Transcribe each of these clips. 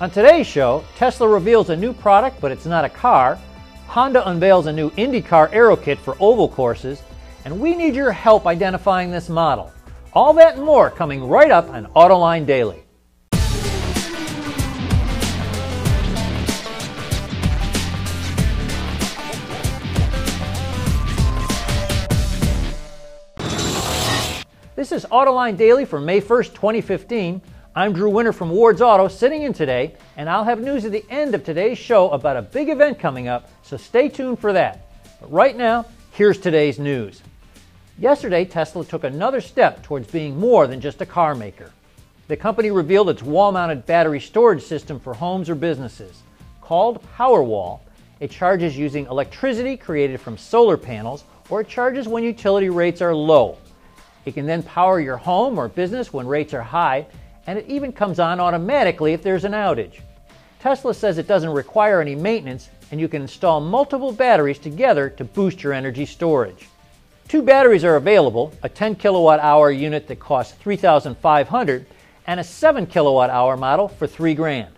On today's show, Tesla reveals a new product, but it's not a car. Honda unveils a new IndyCar aero kit for oval courses, and we need your help identifying this model. All that and more coming right up on Autoline Daily. This is Autoline Daily for May 1st, 2015. I'm Drew Winter from Ward's Auto, sitting in today, and I'll have news at the end of today's show about a big event coming up, so stay tuned for that. But right now, here's today's news. Yesterday, Tesla took another step towards being more than just a car maker. The company revealed its wall mounted battery storage system for homes or businesses. Called Powerwall, it charges using electricity created from solar panels or it charges when utility rates are low. It can then power your home or business when rates are high and it even comes on automatically if there's an outage. Tesla says it doesn't require any maintenance, and you can install multiple batteries together to boost your energy storage. Two batteries are available a 10 kilowatt hour unit that costs 3500 and a 7 kilowatt hour model for 3 grand.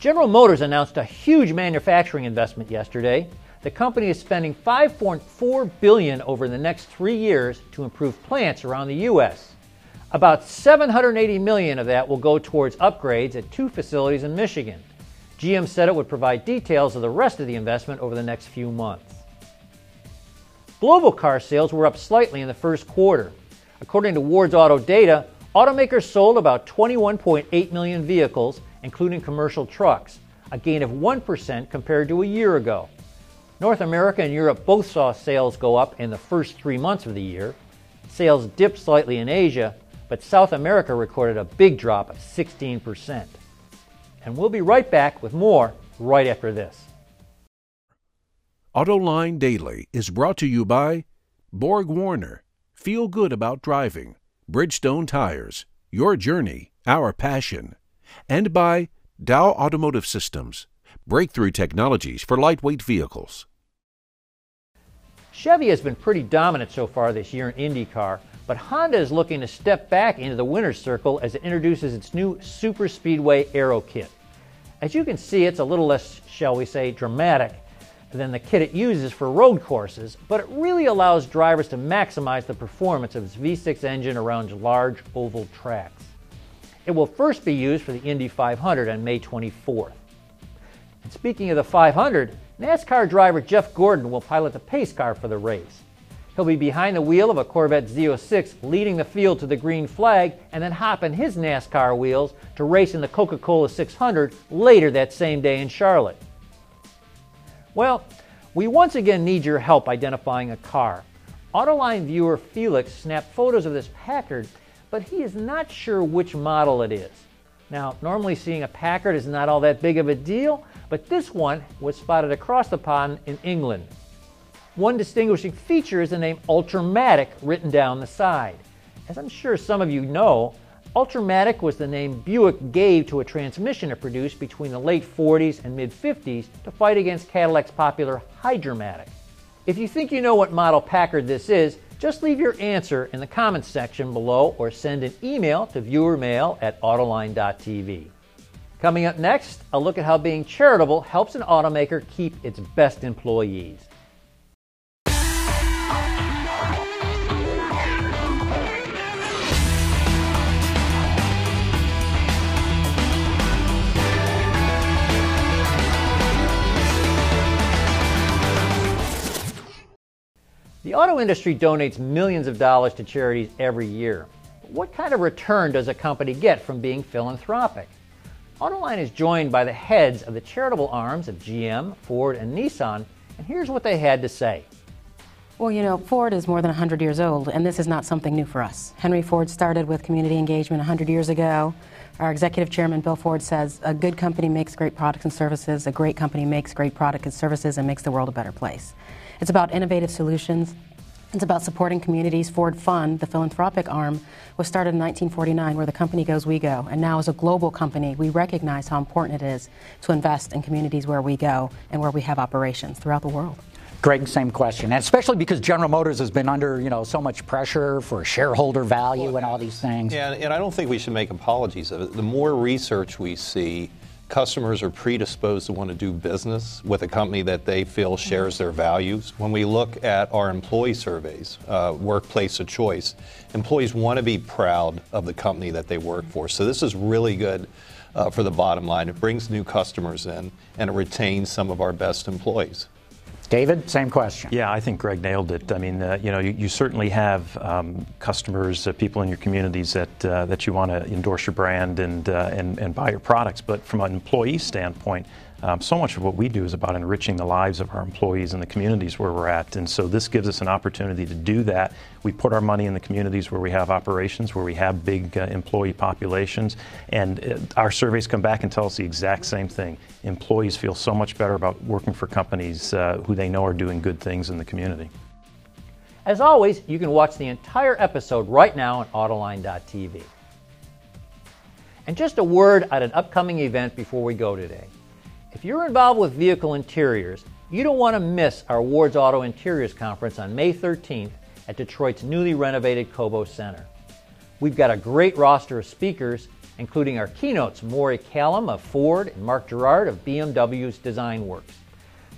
General Motors announced a huge manufacturing investment yesterday. The company is spending 5.4 billion over the next 3 years to improve plants around the US. About 780 million of that will go towards upgrades at two facilities in Michigan. GM said it would provide details of the rest of the investment over the next few months. Global car sales were up slightly in the first quarter. According to Ward's Auto data, automakers sold about 21.8 million vehicles, including commercial trucks, a gain of 1% compared to a year ago. North America and Europe both saw sales go up in the first three months of the year. Sales dipped slightly in Asia, but South America recorded a big drop of 16%. And we'll be right back with more right after this. AutoLine Daily is brought to you by Borg Warner. Feel good about driving. Bridgestone Tires. Your journey, our passion. And by Dow Automotive Systems. Breakthrough technologies for lightweight vehicles. Chevy has been pretty dominant so far this year in IndyCar but Honda is looking to step back into the winner's circle as it introduces its new Super Speedway Aero Kit. As you can see, it's a little less, shall we say, dramatic than the kit it uses for road courses, but it really allows drivers to maximize the performance of its V6 engine around large oval tracks. It will first be used for the Indy 500 on May 24th. And speaking of the 500, NASCAR driver Jeff Gordon will pilot the pace car for the race. He'll be behind the wheel of a Corvette Z06, leading the field to the green flag, and then hop in his NASCAR wheels to race in the Coca Cola 600 later that same day in Charlotte. Well, we once again need your help identifying a car. Autoline viewer Felix snapped photos of this Packard, but he is not sure which model it is. Now, normally seeing a Packard is not all that big of a deal, but this one was spotted across the pond in England. One distinguishing feature is the name Ultramatic written down the side. As I'm sure some of you know, Ultramatic was the name Buick gave to a transmission it produced between the late 40s and mid 50s to fight against Cadillac's popular Hydra-Matic. If you think you know what model Packard this is, just leave your answer in the comments section below or send an email to viewermail at autoline.tv. Coming up next, a look at how being charitable helps an automaker keep its best employees. The auto industry donates millions of dollars to charities every year. What kind of return does a company get from being philanthropic? Autoline is joined by the heads of the charitable arms of GM, Ford, and Nissan, and here's what they had to say. Well, you know, Ford is more than 100 years old, and this is not something new for us. Henry Ford started with community engagement 100 years ago. Our executive chairman, Bill Ford, says a good company makes great products and services, a great company makes great products and services, and makes the world a better place. It's about innovative solutions. It's about supporting communities. Ford Fund, the philanthropic arm, was started in 1949 where the company goes, we go. And now, as a global company, we recognize how important it is to invest in communities where we go and where we have operations throughout the world. Greg, same question, and especially because General Motors has been under, you know, so much pressure for shareholder value well, and all these things. And, and I don't think we should make apologies of it. The more research we see, customers are predisposed to want to do business with a company that they feel shares their values. When we look at our employee surveys, uh, workplace of choice, employees want to be proud of the company that they work for. So this is really good uh, for the bottom line. It brings new customers in and it retains some of our best employees. David, same question. Yeah, I think Greg nailed it. I mean, uh, you know, you, you certainly have um, customers, uh, people in your communities that uh, that you want to endorse your brand and, uh, and and buy your products. But from an employee standpoint, um, so much of what we do is about enriching the lives of our employees and the communities where we're at. And so this gives us an opportunity to do that. We put our money in the communities where we have operations, where we have big uh, employee populations. And uh, our surveys come back and tell us the exact same thing. Employees feel so much better about working for companies uh, who they know are doing good things in the community. As always, you can watch the entire episode right now on Autoline.tv. And just a word on an upcoming event before we go today. If you're involved with vehicle interiors, you don't want to miss our Ward's Auto Interiors Conference on May 13th at Detroit's newly renovated Cobo Center. We've got a great roster of speakers, including our keynotes Moray Callum of Ford and Mark Gerard of BMW's Design Works.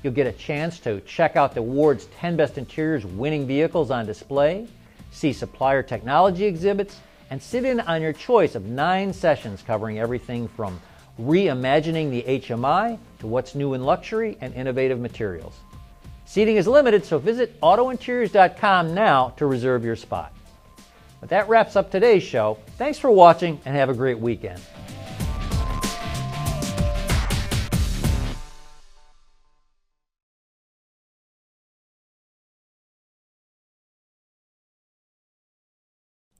You'll get a chance to check out the Ward's 10 Best Interiors winning vehicles on display, see supplier technology exhibits, and sit in on your choice of nine sessions covering everything from reimagining the HMI to what's new in luxury and innovative materials. Seating is limited, so visit autointeriors.com now to reserve your spot. But that wraps up today's show. Thanks for watching and have a great weekend.